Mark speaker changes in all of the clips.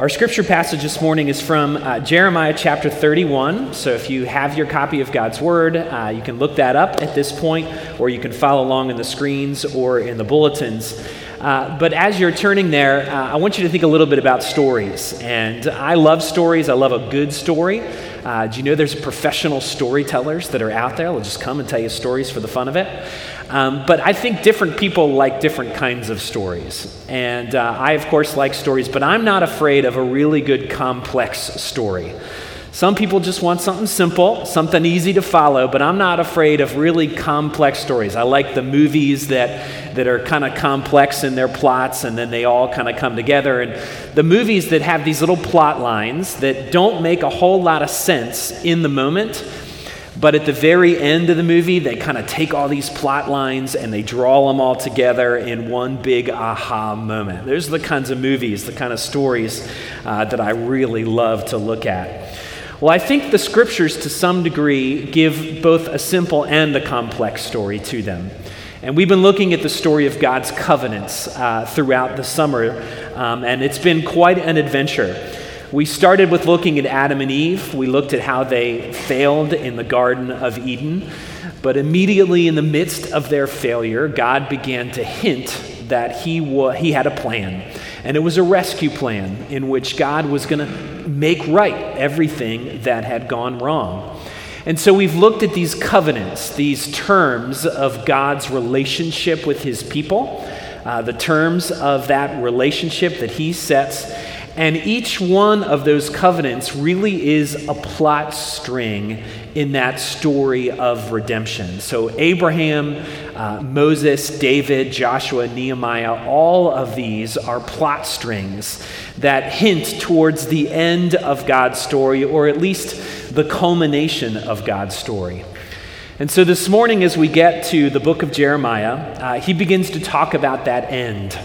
Speaker 1: Our scripture passage this morning is from uh, Jeremiah chapter 31. So if you have your copy of God's Word, uh, you can look that up at this point, or you can follow along in the screens or in the bulletins. Uh, but as you're turning there, uh, I want you to think a little bit about stories. And I love stories, I love a good story. Uh, do you know there's professional storytellers that are out there? They'll just come and tell you stories for the fun of it. Um, but I think different people like different kinds of stories. And uh, I, of course, like stories, but I'm not afraid of a really good complex story. Some people just want something simple, something easy to follow, but I'm not afraid of really complex stories. I like the movies that, that are kind of complex in their plots and then they all kind of come together. And the movies that have these little plot lines that don't make a whole lot of sense in the moment, but at the very end of the movie, they kind of take all these plot lines and they draw them all together in one big aha moment. Those are the kinds of movies, the kind of stories uh, that I really love to look at. Well, I think the scriptures, to some degree, give both a simple and a complex story to them. And we've been looking at the story of God's covenants uh, throughout the summer, um, and it's been quite an adventure. We started with looking at Adam and Eve. We looked at how they failed in the Garden of Eden. But immediately in the midst of their failure, God began to hint that he, wa- he had a plan. And it was a rescue plan in which God was going to make right everything that had gone wrong. And so we've looked at these covenants, these terms of God's relationship with his people, uh, the terms of that relationship that he sets. And each one of those covenants really is a plot string in that story of redemption. So, Abraham, uh, Moses, David, Joshua, Nehemiah, all of these are plot strings that hint towards the end of God's story, or at least the culmination of God's story. And so, this morning, as we get to the book of Jeremiah, uh, he begins to talk about that end.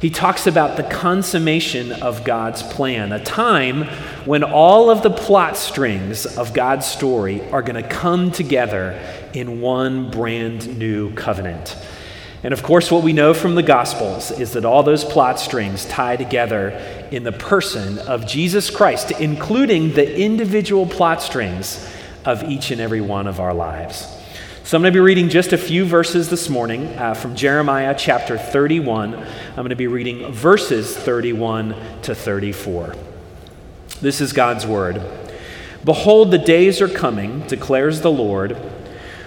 Speaker 1: He talks about the consummation of God's plan, a time when all of the plot strings of God's story are going to come together in one brand new covenant. And of course, what we know from the Gospels is that all those plot strings tie together in the person of Jesus Christ, including the individual plot strings of each and every one of our lives. So I'm going to be reading just a few verses this morning uh, from Jeremiah chapter 31. I'm going to be reading verses 31 to 34. This is God's word. Behold, the days are coming, declares the Lord,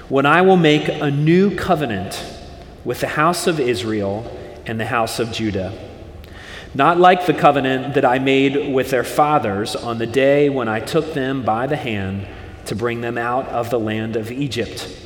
Speaker 1: when I will make a new covenant with the house of Israel and the house of Judah. Not like the covenant that I made with their fathers on the day when I took them by the hand to bring them out of the land of Egypt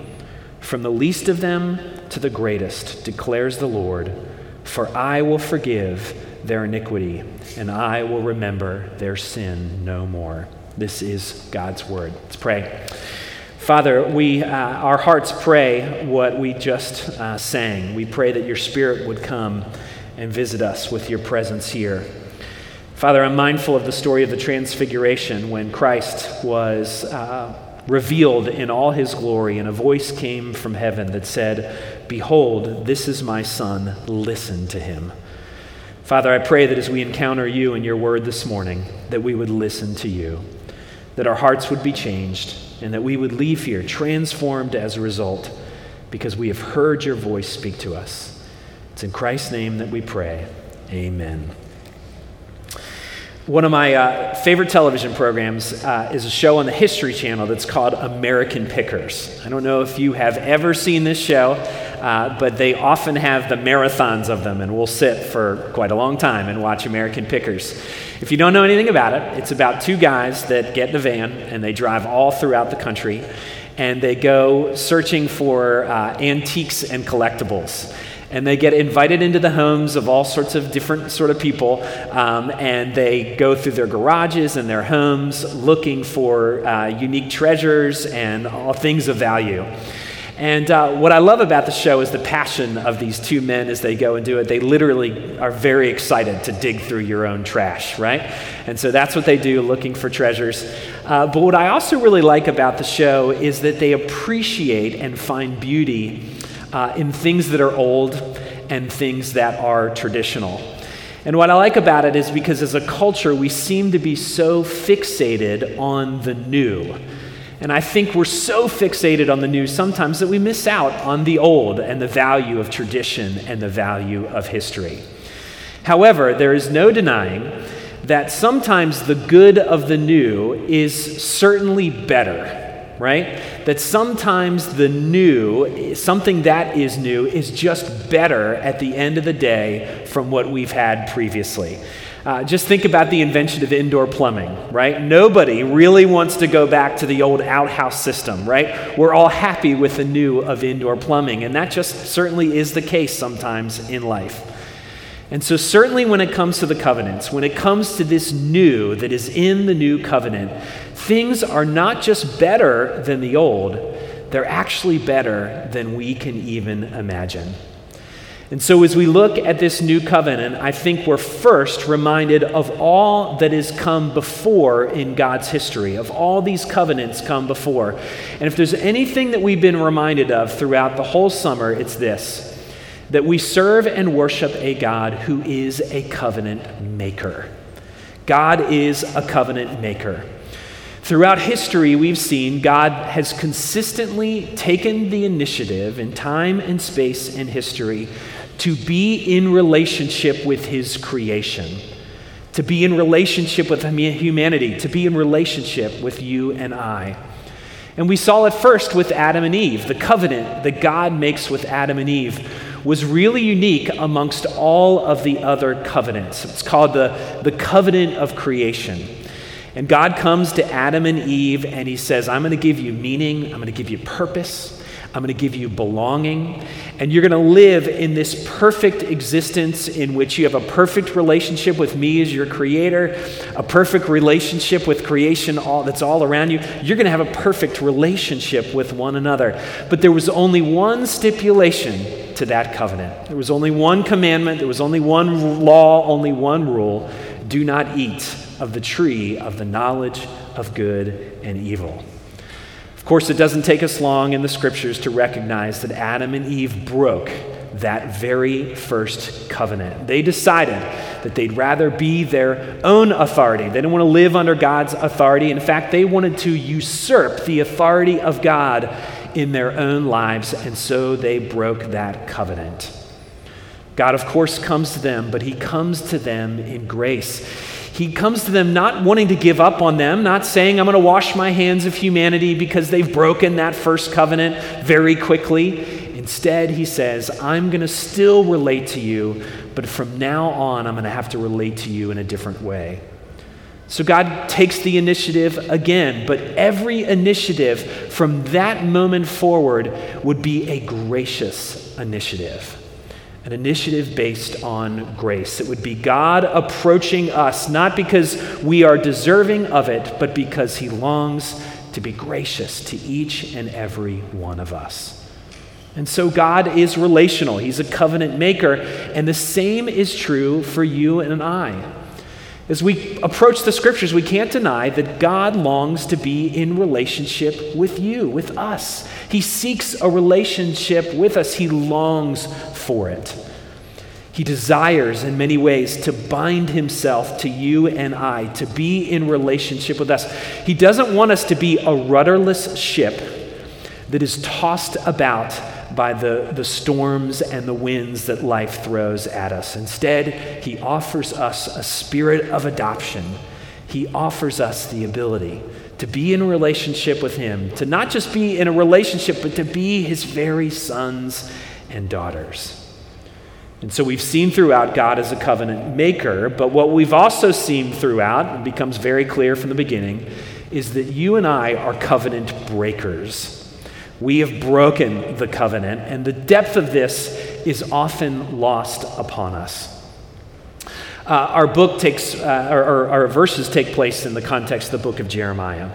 Speaker 1: from the least of them to the greatest, declares the Lord, for I will forgive their iniquity, and I will remember their sin no more. This is God's word. Let's pray. Father, we, uh, our hearts pray what we just uh, sang. We pray that your Spirit would come and visit us with your presence here. Father, I'm mindful of the story of the Transfiguration when Christ was. Uh, revealed in all his glory, and a voice came from heaven that said, Behold, this is my Son, listen to him. Father, I pray that as we encounter you and your word this morning, that we would listen to you, that our hearts would be changed, and that we would leave here transformed as a result because we have heard your voice speak to us. It's in Christ's name that we pray. Amen. One of my uh, favorite television programs uh, is a show on the History Channel that's called American Pickers. I don't know if you have ever seen this show, uh, but they often have the marathons of them, and we'll sit for quite a long time and watch American Pickers. If you don't know anything about it, it's about two guys that get in a van and they drive all throughout the country and they go searching for uh, antiques and collectibles. And they get invited into the homes of all sorts of different sort of people um, and they go through their garages and their homes looking for uh, unique treasures and all things of value and uh, what I love about the show is the passion of these two men as they go and do it. They literally are very excited to dig through your own trash, right? And so that's what they do, looking for treasures. Uh, but what I also really like about the show is that they appreciate and find beauty uh, in things that are old and things that are traditional. And what I like about it is because as a culture, we seem to be so fixated on the new. And I think we're so fixated on the new sometimes that we miss out on the old and the value of tradition and the value of history. However, there is no denying that sometimes the good of the new is certainly better, right? That sometimes the new, something that is new, is just better at the end of the day from what we've had previously. Uh, just think about the invention of indoor plumbing, right? Nobody really wants to go back to the old outhouse system, right? We're all happy with the new of indoor plumbing, and that just certainly is the case sometimes in life. And so, certainly when it comes to the covenants, when it comes to this new that is in the new covenant, things are not just better than the old, they're actually better than we can even imagine. And so, as we look at this new covenant, I think we're first reminded of all that has come before in God's history, of all these covenants come before. And if there's anything that we've been reminded of throughout the whole summer, it's this that we serve and worship a God who is a covenant maker. God is a covenant maker. Throughout history, we've seen God has consistently taken the initiative in time and space and history to be in relationship with his creation, to be in relationship with humanity, to be in relationship with you and I. And we saw it first with Adam and Eve. The covenant that God makes with Adam and Eve was really unique amongst all of the other covenants. It's called the, the covenant of creation. And God comes to Adam and Eve and he says, I'm going to give you meaning, I'm going to give you purpose, I'm going to give you belonging, and you're going to live in this perfect existence in which you have a perfect relationship with me as your creator, a perfect relationship with creation all, that's all around you. You're going to have a perfect relationship with one another. But there was only one stipulation to that covenant. There was only one commandment, there was only one law, only one rule do not eat of the tree of the knowledge of good and evil. Of course, it doesn't take us long in the scriptures to recognize that Adam and Eve broke that very first covenant. They decided that they'd rather be their own authority. They didn't want to live under God's authority. In fact, they wanted to usurp the authority of God in their own lives, and so they broke that covenant. God, of course, comes to them, but He comes to them in grace. He comes to them not wanting to give up on them, not saying, I'm going to wash my hands of humanity because they've broken that first covenant very quickly. Instead, he says, I'm going to still relate to you, but from now on, I'm going to have to relate to you in a different way. So God takes the initiative again, but every initiative from that moment forward would be a gracious initiative an initiative based on grace. It would be God approaching us, not because we are deserving of it, but because He longs to be gracious to each and every one of us. And so God is relational, He's a covenant maker, and the same is true for you and I. As we approach the scriptures, we can't deny that God longs to be in relationship with you, with us. He seeks a relationship with us, He longs for it. He desires in many ways to bind himself to you and I, to be in relationship with us. He doesn't want us to be a rudderless ship that is tossed about by the, the storms and the winds that life throws at us. Instead, he offers us a spirit of adoption. He offers us the ability to be in relationship with him, to not just be in a relationship, but to be his very sons and daughters. And so we've seen throughout God as a covenant maker, but what we've also seen throughout, and becomes very clear from the beginning, is that you and I are covenant breakers. We have broken the covenant, and the depth of this is often lost upon us. Uh, our book takes, uh, or, or, our verses take place in the context of the book of Jeremiah.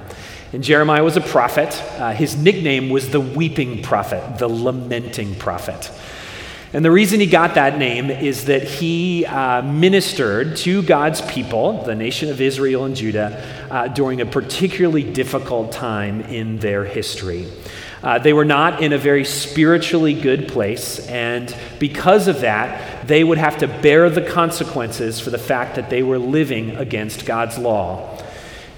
Speaker 1: And Jeremiah was a prophet. Uh, his nickname was the weeping prophet, the lamenting prophet. And the reason he got that name is that he uh, ministered to God's people, the nation of Israel and Judah, uh, during a particularly difficult time in their history. Uh, they were not in a very spiritually good place, and because of that, they would have to bear the consequences for the fact that they were living against God's law.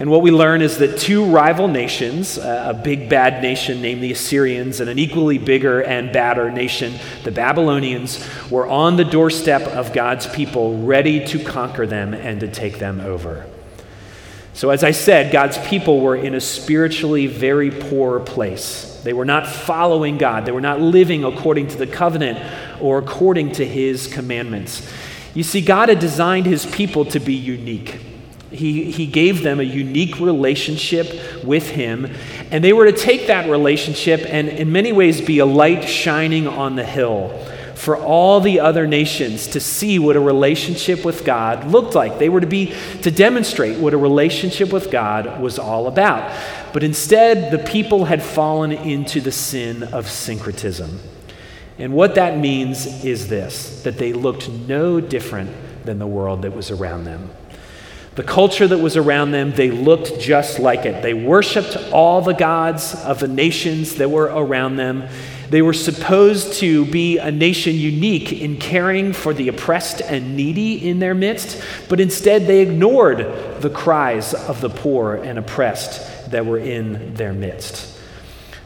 Speaker 1: And what we learn is that two rival nations, a big bad nation named the Assyrians and an equally bigger and badder nation, the Babylonians, were on the doorstep of God's people, ready to conquer them and to take them over. So, as I said, God's people were in a spiritually very poor place. They were not following God, they were not living according to the covenant or according to his commandments. You see, God had designed his people to be unique. He, he gave them a unique relationship with Him, and they were to take that relationship and, in many ways, be a light shining on the hill for all the other nations to see what a relationship with God looked like. They were to be to demonstrate what a relationship with God was all about. But instead, the people had fallen into the sin of syncretism. And what that means is this that they looked no different than the world that was around them. The culture that was around them, they looked just like it. They worshiped all the gods of the nations that were around them. They were supposed to be a nation unique in caring for the oppressed and needy in their midst, but instead they ignored the cries of the poor and oppressed that were in their midst.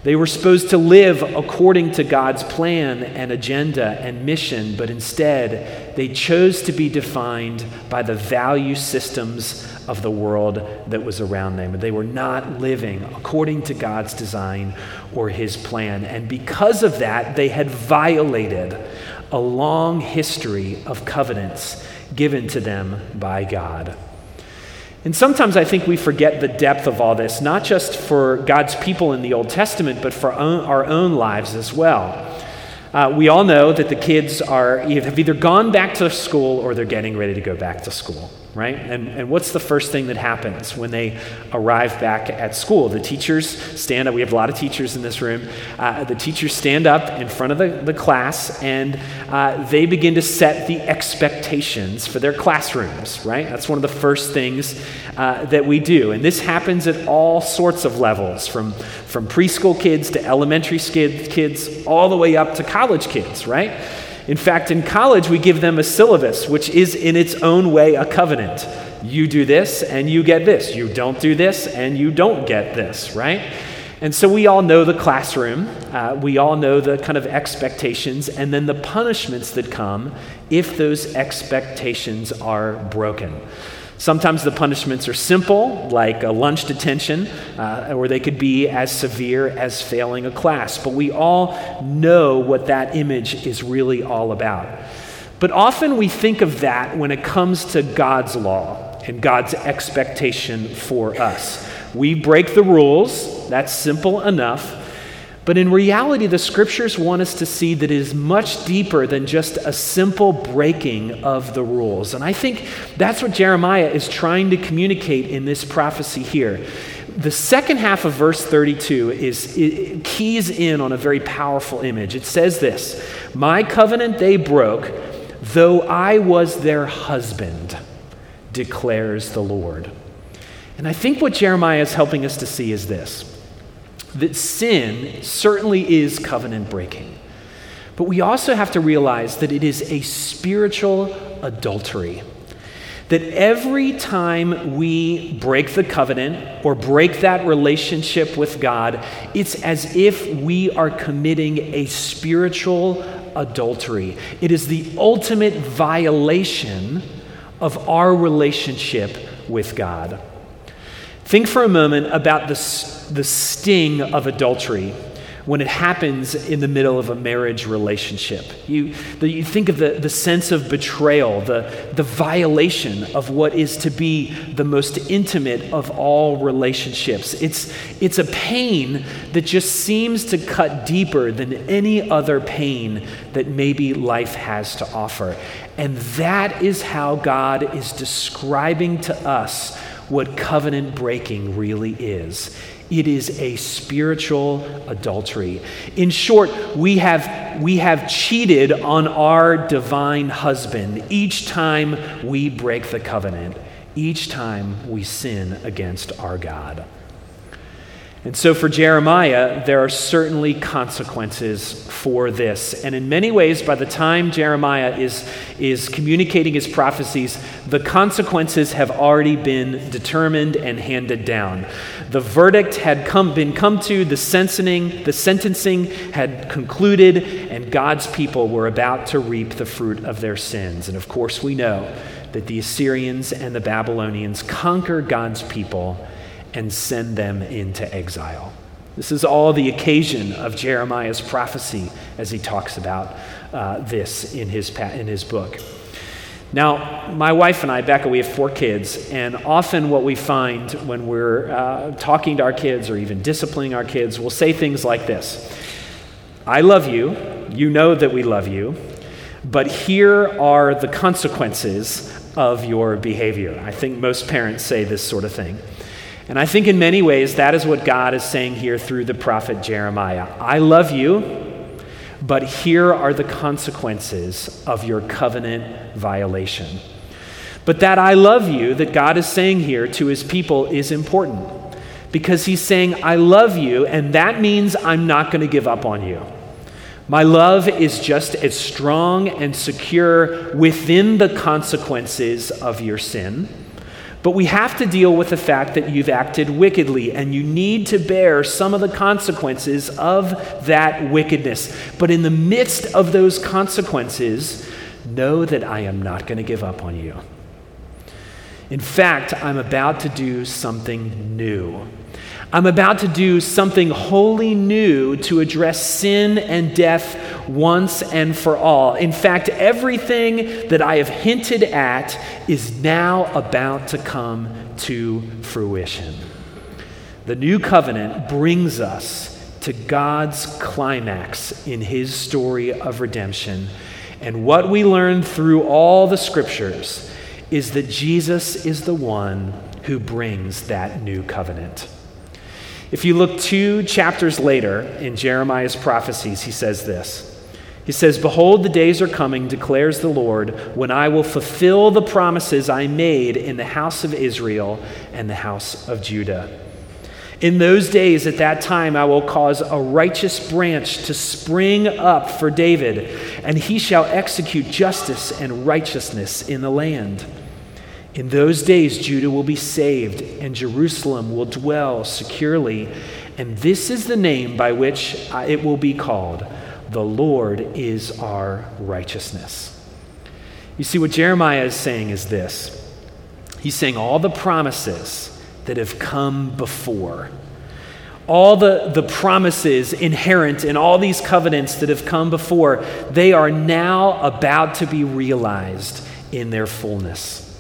Speaker 1: They were supposed to live according to God's plan and agenda and mission, but instead they chose to be defined by the value systems of the world that was around them. They were not living according to God's design or his plan. And because of that, they had violated a long history of covenants given to them by God. And sometimes I think we forget the depth of all this, not just for God's people in the Old Testament, but for our own lives as well. Uh, we all know that the kids are, have either gone back to school or they're getting ready to go back to school right? And, and what's the first thing that happens when they arrive back at school? The teachers stand up. We have a lot of teachers in this room. Uh, the teachers stand up in front of the, the class and uh, they begin to set the expectations for their classrooms, right? That's one of the first things uh, that we do. And this happens at all sorts of levels from, from preschool kids to elementary kids, all the way up to college kids, right? In fact, in college, we give them a syllabus, which is in its own way a covenant. You do this and you get this. You don't do this and you don't get this, right? And so we all know the classroom. Uh, we all know the kind of expectations and then the punishments that come if those expectations are broken. Sometimes the punishments are simple, like a lunch detention, uh, or they could be as severe as failing a class. But we all know what that image is really all about. But often we think of that when it comes to God's law and God's expectation for us. We break the rules, that's simple enough. But in reality, the scriptures want us to see that it is much deeper than just a simple breaking of the rules. And I think that's what Jeremiah is trying to communicate in this prophecy here. The second half of verse 32 is keys in on a very powerful image. It says this My covenant they broke, though I was their husband, declares the Lord. And I think what Jeremiah is helping us to see is this that sin certainly is covenant breaking. But we also have to realize that it is a spiritual adultery. That every time we break the covenant or break that relationship with God, it's as if we are committing a spiritual adultery. It is the ultimate violation of our relationship with God. Think for a moment about the, the sting of adultery. when it happens in the middle of a marriage relationship. You, the, you think of the, the sense of betrayal, the, the violation of what is to be the most intimate of all relationships. It's, it's a pain that just seems to cut deeper than any other pain that maybe life has to offer. And that is how God is describing to us what covenant breaking really is. It is a spiritual adultery. In short, we have, we have cheated on our divine husband each time we break the covenant, each time we sin against our God. And so for Jeremiah, there are certainly consequences for this. And in many ways, by the time Jeremiah is, is communicating his prophecies, the consequences have already been determined and handed down. The verdict had come, been come to, the sentencing, the sentencing had concluded, and God's people were about to reap the fruit of their sins. And of course, we know that the Assyrians and the Babylonians conquer God's people and send them into exile. This is all the occasion of Jeremiah's prophecy as he talks about uh, this in his, in his book. Now, my wife and I, Becca, we have four kids, and often what we find when we're uh, talking to our kids or even disciplining our kids, we'll say things like this I love you, you know that we love you, but here are the consequences of your behavior. I think most parents say this sort of thing. And I think in many ways that is what God is saying here through the prophet Jeremiah. I love you, but here are the consequences of your covenant violation. But that I love you, that God is saying here to his people, is important because he's saying, I love you, and that means I'm not going to give up on you. My love is just as strong and secure within the consequences of your sin but we have to deal with the fact that you've acted wickedly, and you need to bear some of the consequences of that wickedness. But in the midst of those consequences, know that I am not going to give up on you. In fact, I'm about to do something new. I'm about to do something wholly new to address sin and death once and for all. In fact, everything that I have hinted at is now about to come to fruition. The new covenant brings us to God's climax in his story of redemption. And what we learn through all the scriptures is that Jesus is the one who brings that new covenant. If you look two chapters later in Jeremiah's prophecies, he says this he says, Behold, the days are coming, declares the Lord, when I will fulfill the promises I made in the house of Israel and the house of Judah. In those days, at that time, I will cause a righteous branch to spring up for David, and he shall execute justice and righteousness in the land. In those days, Judah will be saved, and Jerusalem will dwell securely. And this is the name by which it will be called the Lord is our righteousness. You see, what Jeremiah is saying is this He's saying all the promises that have come before, all the, the promises inherent in all these covenants that have come before, they are now about to be realized in their fullness.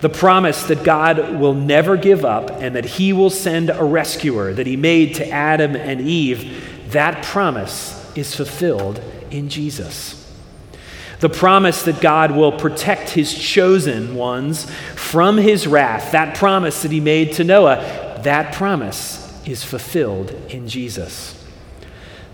Speaker 1: The promise that God will never give up and that He will send a rescuer that He made to Adam and Eve, that promise is fulfilled in Jesus. The promise that God will protect his chosen ones from his wrath, that promise that he made to Noah, that promise is fulfilled in Jesus.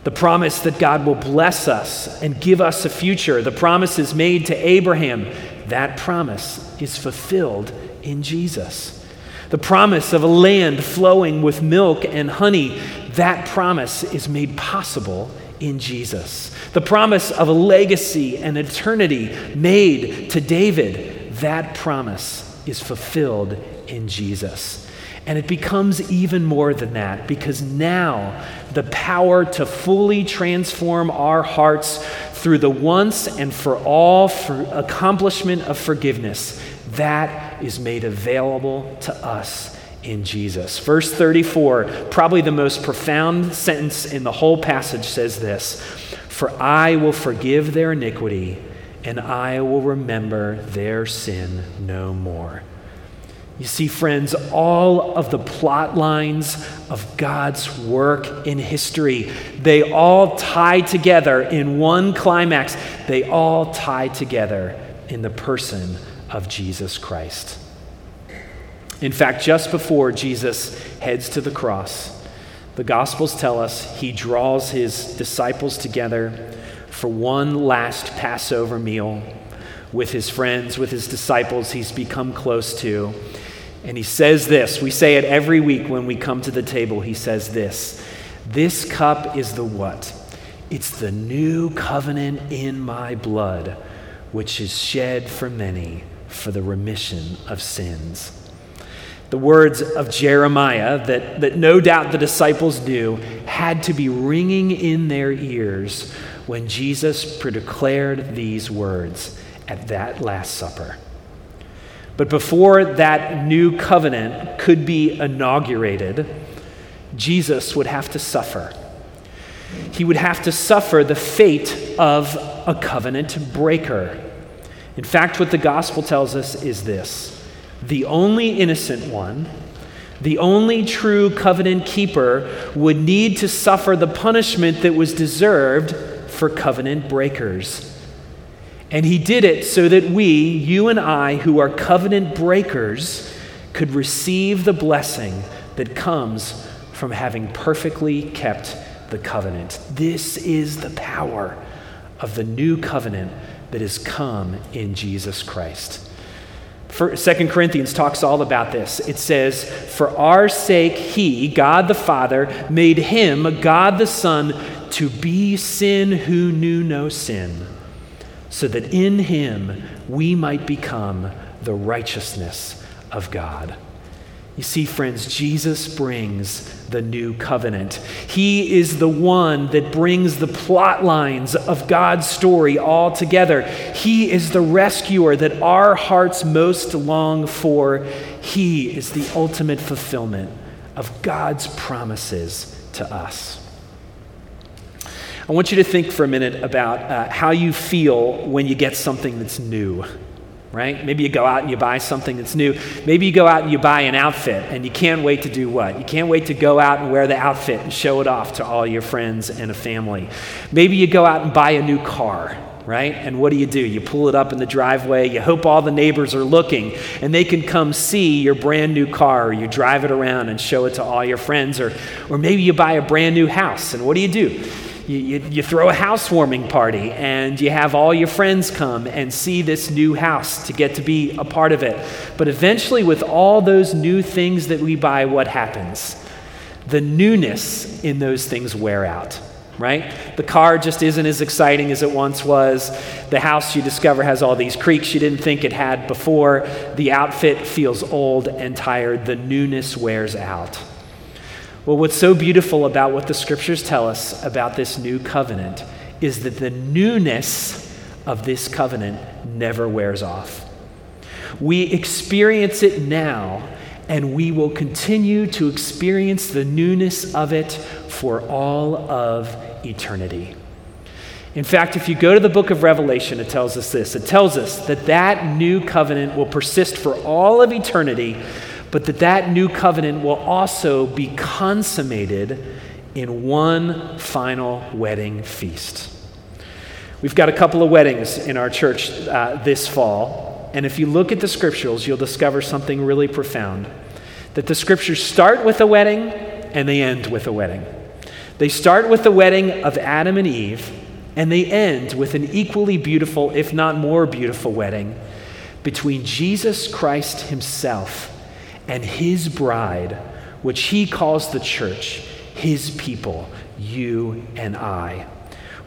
Speaker 1: The promise that God will bless us and give us a future, the promises made to Abraham, that promise is fulfilled in Jesus. The promise of a land flowing with milk and honey, that promise is made possible in Jesus. The promise of a legacy and eternity made to David, that promise is fulfilled in Jesus. And it becomes even more than that because now the power to fully transform our hearts through the once and for all for accomplishment of forgiveness, that is made available to us in Jesus. Verse 34, probably the most profound sentence in the whole passage, says this For I will forgive their iniquity, and I will remember their sin no more. You see, friends, all of the plot lines of God's work in history, they all tie together in one climax. They all tie together in the person of Jesus Christ. In fact, just before Jesus heads to the cross, the Gospels tell us he draws his disciples together for one last Passover meal with his friends, with his disciples he's become close to. And he says this. We say it every week when we come to the table. He says this This cup is the what? It's the new covenant in my blood, which is shed for many for the remission of sins. The words of Jeremiah, that, that no doubt the disciples knew, had to be ringing in their ears when Jesus declared these words at that Last Supper. But before that new covenant could be inaugurated, Jesus would have to suffer. He would have to suffer the fate of a covenant breaker. In fact, what the gospel tells us is this the only innocent one, the only true covenant keeper, would need to suffer the punishment that was deserved for covenant breakers. And he did it so that we, you and I, who are covenant breakers, could receive the blessing that comes from having perfectly kept the covenant. This is the power of the new covenant that has come in Jesus Christ. Second Corinthians talks all about this. It says, For our sake, he, God the Father, made him, God the Son, to be sin who knew no sin so that in him we might become the righteousness of God. You see, friends, Jesus brings the new covenant. He is the one that brings the plot lines of God's story all together. He is the rescuer that our hearts most long for. He is the ultimate fulfillment of God's promises to us. I want you to think for a minute about uh, how you feel when you get something that's new, right? Maybe you go out and you buy something that's new. Maybe you go out and you buy an outfit and you can't wait to do what? You can't wait to go out and wear the outfit and show it off to all your friends and a family. Maybe you go out and buy a new car, right? And what do you do? You pull it up in the driveway, you hope all the neighbors are looking and they can come see your brand new car, you drive it around and show it to all your friends, or, or maybe you buy a brand new house, and what do you do? You, you, you, throw a housewarming party and you have all your friends come and see this new house to get to be a part of it. But eventually, with all those new things that we buy, what happens? The newness in those things wear out, right? The car just isn't as exciting as it once was. The house you discover has all these creaks you didn't think it had before. The outfit feels old and tired. The newness wears out. Well, what's so beautiful about what the scriptures tell us about this new covenant is that the newness of this covenant never wears off. We experience it now, and we will continue to experience the newness of it for all of eternity. In fact, if you go to the book of Revelation, it tells us this. It tells us that that new covenant will persist for all of eternity but that that new covenant will also be consummated in one final wedding feast. We've got a couple of weddings in our church uh, this fall, and if you look at the scriptures, you'll discover something really profound. That the scriptures start with a wedding and they end with a wedding. They start with the wedding of Adam and Eve, and they end with an equally beautiful, if not more beautiful, wedding between Jesus Christ Himself and his bride, which he calls the church, his people, you and I.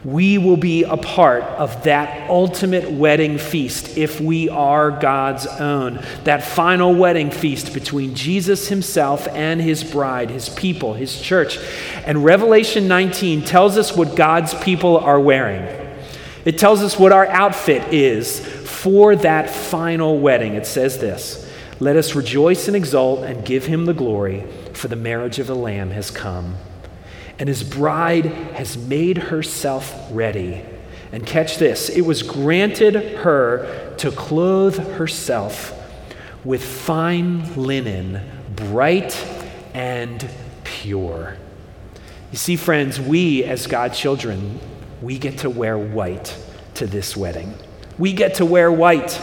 Speaker 1: We will be a part of that ultimate wedding feast if we are God's own. That final wedding feast between Jesus himself and his bride, his people, his church. And Revelation 19 tells us what God's people are wearing. It tells us what our outfit is for that final wedding. It says this Let us rejoice and exult and give him the glory, for the marriage of the Lamb has come. And his bride has made herself ready. And catch this it was granted her to clothe herself with fine linen, bright and pure. You see, friends, we as God's children, we get to wear white to this wedding. We get to wear white.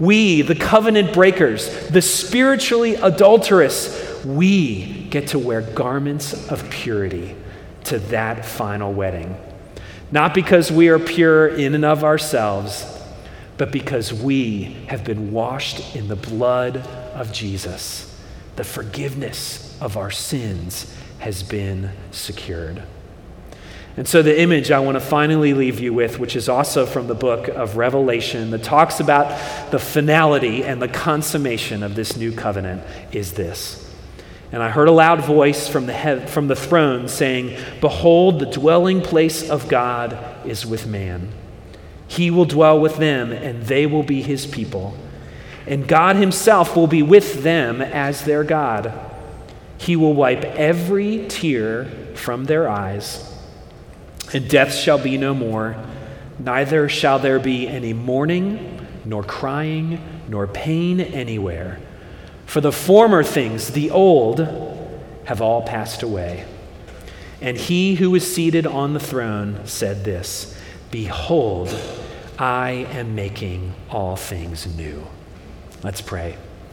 Speaker 1: We, the covenant breakers, the spiritually adulterous, we get to wear garments of purity to that final wedding. Not because we are pure in and of ourselves, but because we have been washed in the blood of Jesus. The forgiveness of our sins has been secured. And so, the image I want to finally leave you with, which is also from the book of Revelation, that talks about the finality and the consummation of this new covenant, is this. And I heard a loud voice from the, head, from the throne saying, Behold, the dwelling place of God is with man. He will dwell with them, and they will be his people. And God himself will be with them as their God. He will wipe every tear from their eyes and death shall be no more, neither shall there be any mourning, nor crying, nor pain anywhere. For the former things, the old, have all passed away. And he who is seated on the throne said this Behold, I am making all things new. Let's pray.